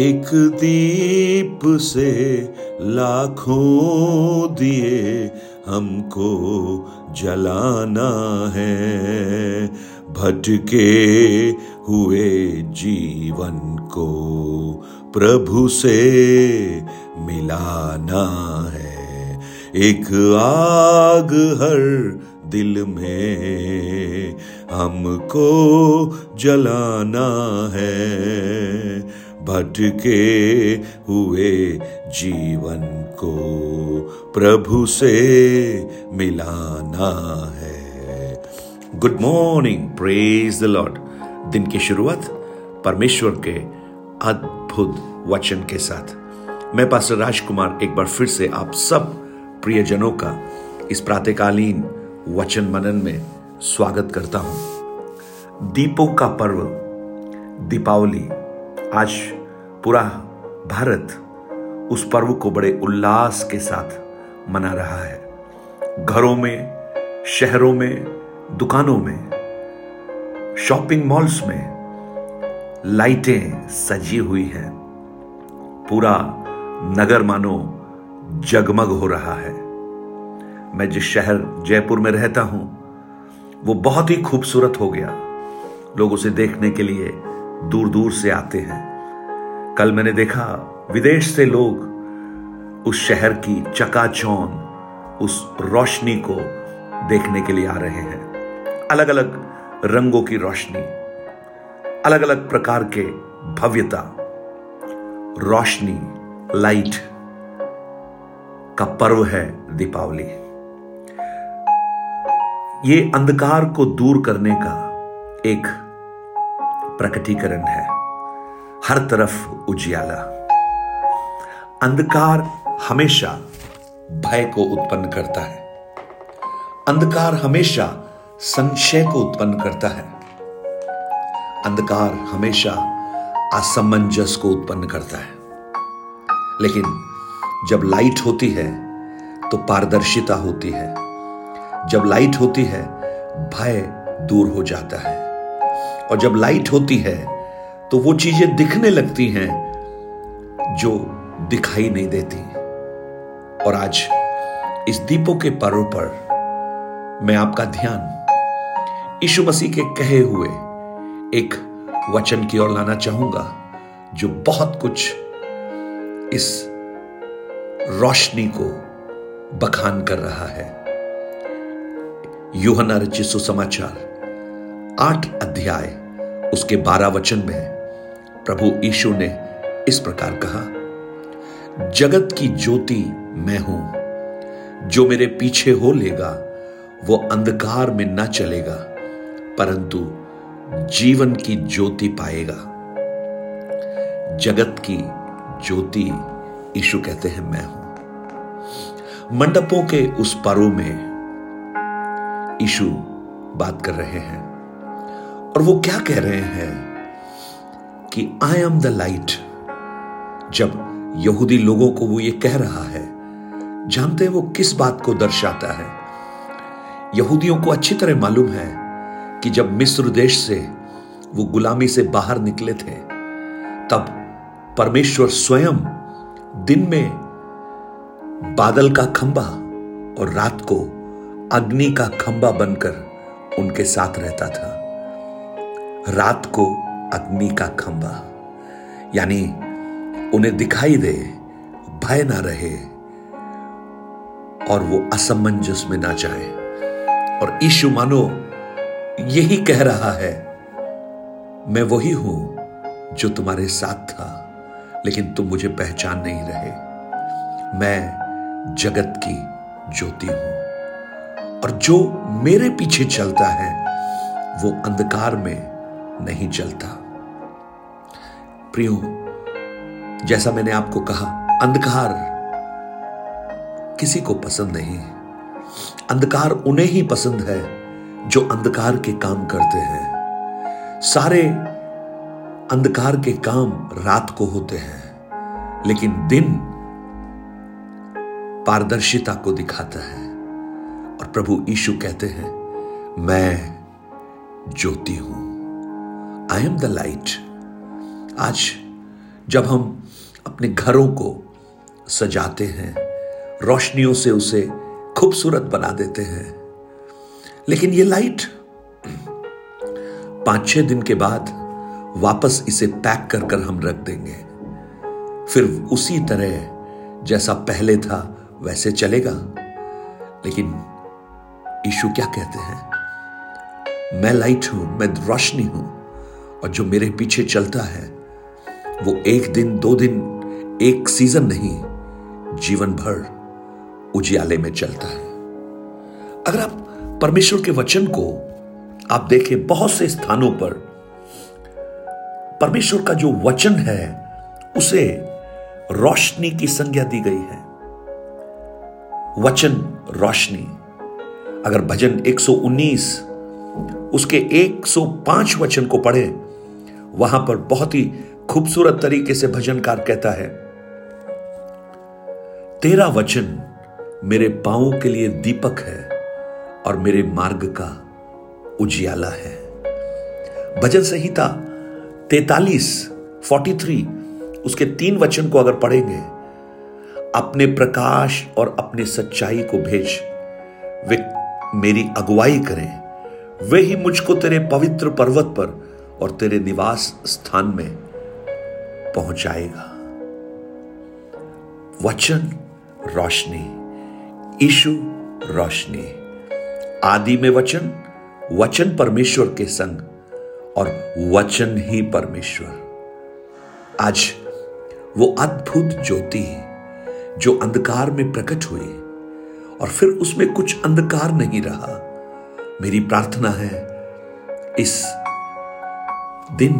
एक दीप से लाखों दिए हमको जलाना है। भटके हुए जीवन को प्रभु से मिलाना है। एक आग हर दिल में हमको जलाना है। भटके हुए जीवन को प्रभु से मिलाना है। Good morning praise the lord दिन की शुरुआत परमेश्वर के अद्भुत वचन के साथ। मैं पास्टर राजकुमार एक बार फिर से आप सब प्रियजनों का इस प्रातकालीन वचन मनन में स्वागत करता हूँ। दीपों का पर्व, दीपावली, आज पूरा भारत उस पर्व को बड़े उल्लास के साथ मना रहा है। घरों में, शहरों में, दुकानों में, शॉपिंग मॉल्स में लाइटें सजी हुई हैं। पूरा नगर मानो जगमग हो रहा है। मैं जिस शहर जयपुर में रहता हूँ, वो बहुत ही खूबसूरत हो गया। लोग उसे देखने के लिए दूर दूर से आते हैं। कल मैंने देखा विदेश से लोग उस शहर की चकाचौन उस रोशनी को देखने के लिए आ रहे हैं। अलग अलग रंगों की रोशनी अलग अलग प्रकार के भव्यता, रोशनी, लाइट का पर्व है दीपावली। ये अंधकार को दूर करने का एक प्रकटीकरण है। हर तरफ़ उजियाला। अंधकार हमेशा भय को उत्पन्न करता है। अंधकार हमेशा संशय को उत्पन्न करता है। अंधकार हमेशा असमंजस को उत्पन्न करता है। लेकिन जब लाइट होती है तो पारदर्शिता होती है। जब लाइट होती है, भय दूर हो जाता है। और जब लाइट होती है तो वो चीज़ें दिखने लगती हैं जो दिखाई नहीं देती। और आज इस दीपों के पर्व पर मैं आपका ध्यान यीशु मसीह के कहे हुए एक वचन की ओर लाना चाहूँगा, जो बहुत कुछ इस रोशनी को बखान कर रहा है। यूहना रचित सुसमाचार, आठ अध्याय, उसके बारह वचन में प्रभु यीशु ने इस प्रकार कहा, जगत की ज्योति मैं हूँ। जो मेरे पीछे हो लेगा, वो अंधकार में न चलेगा, परंतु जीवन की ज्योति पाएगा। जगत की ज्योति यीशु कहते हैं, मैं हूँ। मंडपों के उस पर्व में यीशु बात कर रहे हैं और वो क्या कह रहे हैं? कि आई एम द लाइट जब यहूदी लोगों को वो ये कह रहा है, जानते हैं वो किस बात को दर्शाता है? यहूदियों को अच्छी तरह मालूम है कि जब मिस्र देश से वो गुलामी से बाहर निकले थे, तब परमेश्वर स्वयं दिन में बादल का खंबा और रात को अग्नि का खंबा बनकर उनके साथ रहता था। रात को अग्नि का खंबा, यानी उन्हें दिखाई दे, भय ना रहे, और वो असमंजस में ना जाए। और ईशु मानो, यही कह रहा है, मैं वही हूँ जो तुम्हारे साथ था, लेकिन तुम मुझे पहचान नहीं रहे। मैं जगत की ज्योति हूँ, और जो मेरे पीछे चलता है, वो अंधकार में नहीं चलता। प्रियो, जैसा मैंने आपको कहा, अंधकार किसी को पसंद नहीं। अंधकार उन्हें ही पसंद है जो अंधकार के काम करते हैं। सारे अंधकार के काम रात को होते हैं, लेकिन दिन पारदर्शिता को दिखाता है। और प्रभु यीशु कहते हैं, मैं ज्योति हूँ। आई एम द लाइट आज जब हम अपने घरों को सजाते हैं, रोशनियों से उसे खूबसूरत बना देते हैं, लेकिन ये लाइट पाँच छह दिन के बाद वापस इसे पैक कर कर हम रख देंगे। फिर उसी तरह जैसा पहले था, वैसे चलेगा। लेकिन ईशु क्या कहते हैं? मैं लाइट हूँ, मैं रोशनी हूँ। और जो मेरे पीछे चलता है, वो एक दिन, दो दिन, एक सीज़न नहीं, जीवन भर उजियाले में चलता है। अगर आप परमेश्वर के वचन को आप देखें, बहुत से स्थानों पर परमेश्वर का जो वचन है, उसे रोशनी की संज्ञा दी गई है। वचन रोशनी। अगर भजन 119 उसके 105 वचन को पढ़े वहाँ पर बहुत ही खूबसूरत तरीके से भजनकार कहता है, तेरा वचन मेरे पांवों के लिए दीपक है और मेरे मार्ग का उजियाला है। भजन संहिता तैतालीस, फोर्टी थ्री, उसके तीन वचन को अगर पढ़ेंगे, अपने प्रकाश और अपने सच्चाई को भेज, वे मेरी अगुवाई करें। वे ही मुझको तेरे पवित्र पर्वत पर और तेरे निवास स्थान में पहुंचाएगा। वचन रोशनी, ईशु रोशनी। आदि में वचन वचन परमेश्वर के संग और वचन ही परमेश्वर। आज वो अद्भुत ज्योति जो अंधकार में प्रकट हुई और फिर उसमें कुछ अंधकार नहीं रहा। मेरी प्रार्थना है, इस दिन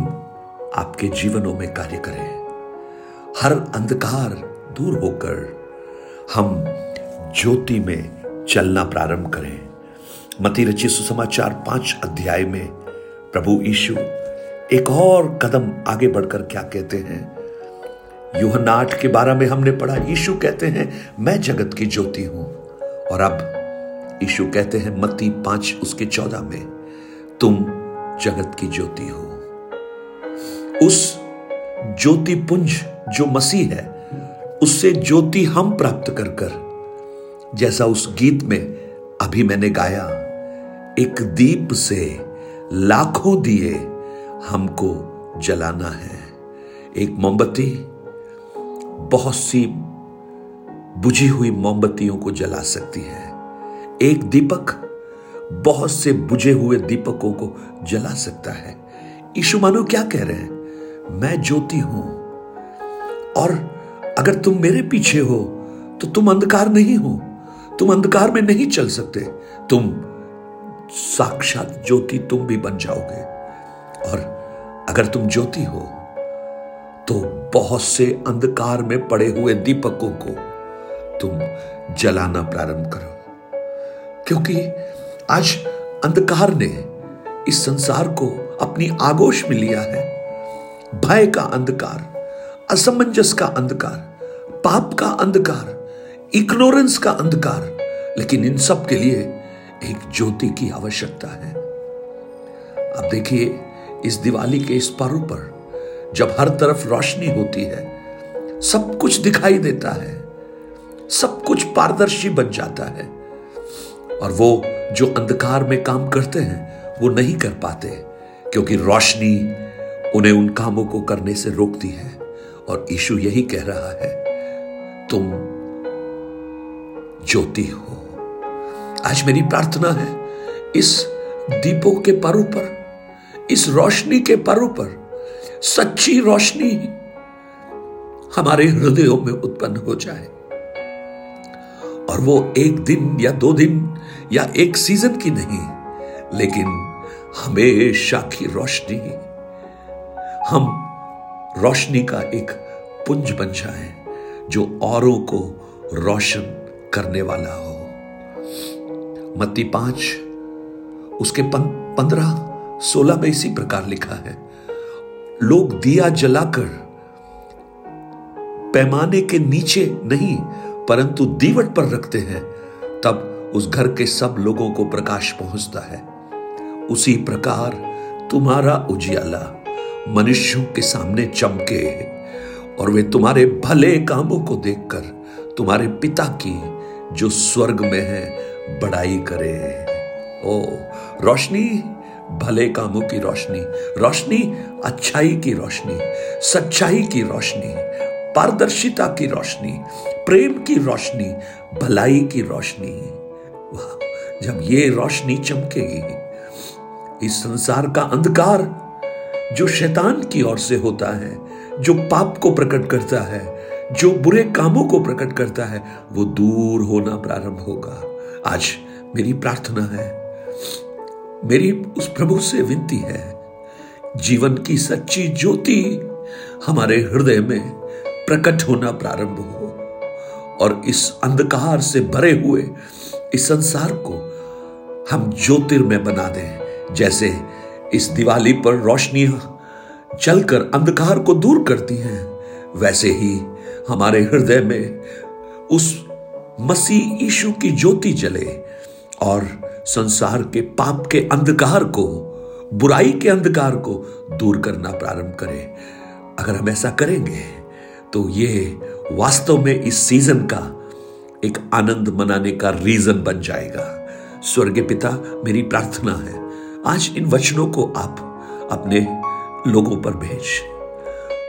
आपके जीवनों में कार्य करें। हर अंधकार दूर होकर हम ज्योति में चलना प्रारंभ करें। मती रची सुसमाचार पाँच अध्याय में, प्रभु यीशु, एक और कदम आगे बढ़कर क्या कहते हैं? यूहनाट के बारे में हमने पढ़ा, यीशु कहते हैं, मैं जगत की ज्योति हूँ। और अब यीशु कहते हैं मती पाँच उसके चौदह में, तुम जगत की ज्योति हो। उस ज्योति पुंज जो मसीह है, उससे ज्योति हम प्राप्त कर कर जैसा उस गीत में अभी मैंने गाया, एक दीप से लाखों दिए हमको जलाना है। एक मोमबत्ती, बहुत सी बुझी हुई मोमबत्तियों को जला सकती है। एक दीपक, बहुत से बुझे हुए दीपकों को जला सकता है। ईशु मानो क्या कह रहे हैं? मैं ज्योति हूँ। और अगर तुम मेरे पीछे हो तो तुम अंधकार नहीं हो। तुम अंधकार में नहीं चल सकते। तुम साक्षात ज्योति, तुम भी बन जाओगे। और अगर तुम ज्योति हो तो बहुत से अंधकार में पड़े हुए दीपकों को तुम जलाना प्रारंभ करो। क्योंकि आज अंधकार ने इस संसार को अपनी आगोश में लिया है। भय का अंधकार, असमंजस का अंधकार, पाप का अंधकार, इग्नोरेंस का अंधकार, लेकिन इन सब के लिए एक ज्योति की आवश्यकता है। अब देखिए, इस दिवाली के इस पर्व पर जब हर तरफ़ रोशनी होती है, सब कुछ दिखाई देता है, सब कुछ पारदर्शी बन जाता है, और वो जो अंधकार में काम करते हैं, वो नहीं कर पाते, क्योंकि रोशनी उन्हें उन कामों को करने से रोकती है। और ईशु यही कह रहा है, तुम ज्योति हो। आज मेरी प्रार्थना है, इस दीपों के पर्व पर, इस रोशनी के पर्व पर, सच्ची रोशनी हमारे हृदयों में उत्पन्न हो जाए। और वो एक दिन या दो दिन या एक सीज़न की नहीं, लेकिन हमेशा की रोशनी हम रोशनी का एक पुंज बन जाए जो औरों को रोशन करने वाला हो। मत्ती पाँच, उसके पंद्रह, सोलह में इसी प्रकार लिखा है। लोग दिया जलाकर पैमाने के नीचे नहीं, परंतु दीवट पर रखते हैं, तब उस घर के सब लोगों को प्रकाश पहुँचता है। उसी प्रकार तुम्हारा उजियाला। मनुष्यों के सामने चमके और वे तुम्हारे भले कामों को देखकर तुम्हारे पिता की जो स्वर्ग में है, बड़ाई करे। ओ, रोशनी, भले कामों की रोशनी रोशनी, अच्छाई की रोशनी, सच्चाई की रोशनी, पारदर्शिता की रोशनी, प्रेम की रोशनी, भलाई की रोशनी। जब ये रोशनी चमकेगी, इस संसार का अंधकार जो शैतान की ओर से होता है, जो पाप को प्रकट करता है, जो बुरे कामों को प्रकट करता है, वो दूर होना प्रारंभ होगा। आज मेरी प्रार्थना है, मेरी उस प्रभु से विनती है, जीवन की सच्ची ज्योति हमारे हृदय में प्रकट होना प्रारंभ हो और इस अंधकार से भरे हुए इस संसार को हम ज्योतिर्मय बना दें, जैसे इस दिवाली पर रोशनियाँ जलकर अंधकार को दूर करती हैं। वैसे ही हमारे हृदय में उस मसीह यीशु की ज्योति जले और संसार के पाप के अंधकार को, बुराई के अंधकार को दूर करना प्रारंभ करें। अगर हम ऐसा करेंगे तो ये वास्तव में इस सीज़न का एक आनंद मनाने का रीजन बन जाएगा। स्वर्गीय पिता, मेरी प्रार्थना है आज इन वचनों को आप अपने लोगों पर भेज।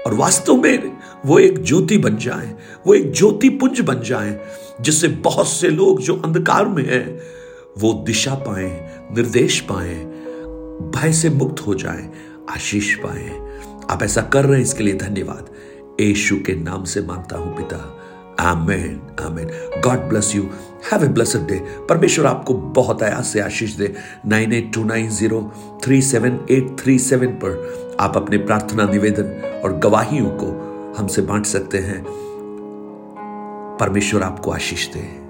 और वास्तव में वो एक ज्योति बन जाए, वो एक ज्योति पुंज बन जाए, जिससे बहुत से लोग जो अंधकार में हैं, वो दिशा पाए, निर्देश पाए, भय से मुक्त हो जाए, आशीष पाए। आप ऐसा कर रहे हैं, इसके लिए धन्यवाद। यशु के नाम से माँगता हूँ, पिता आमेन आमेन god bless you have a blessed day परमेश्वर आपको बहुत आयास से आशीष दे. Nine eight two nine zero three seven eight three seven पर आप अपने प्रार्थना निवेदन और गवाहियों को हमसे बांट सकते हैं. परमेश्वर आपको आशीष दे.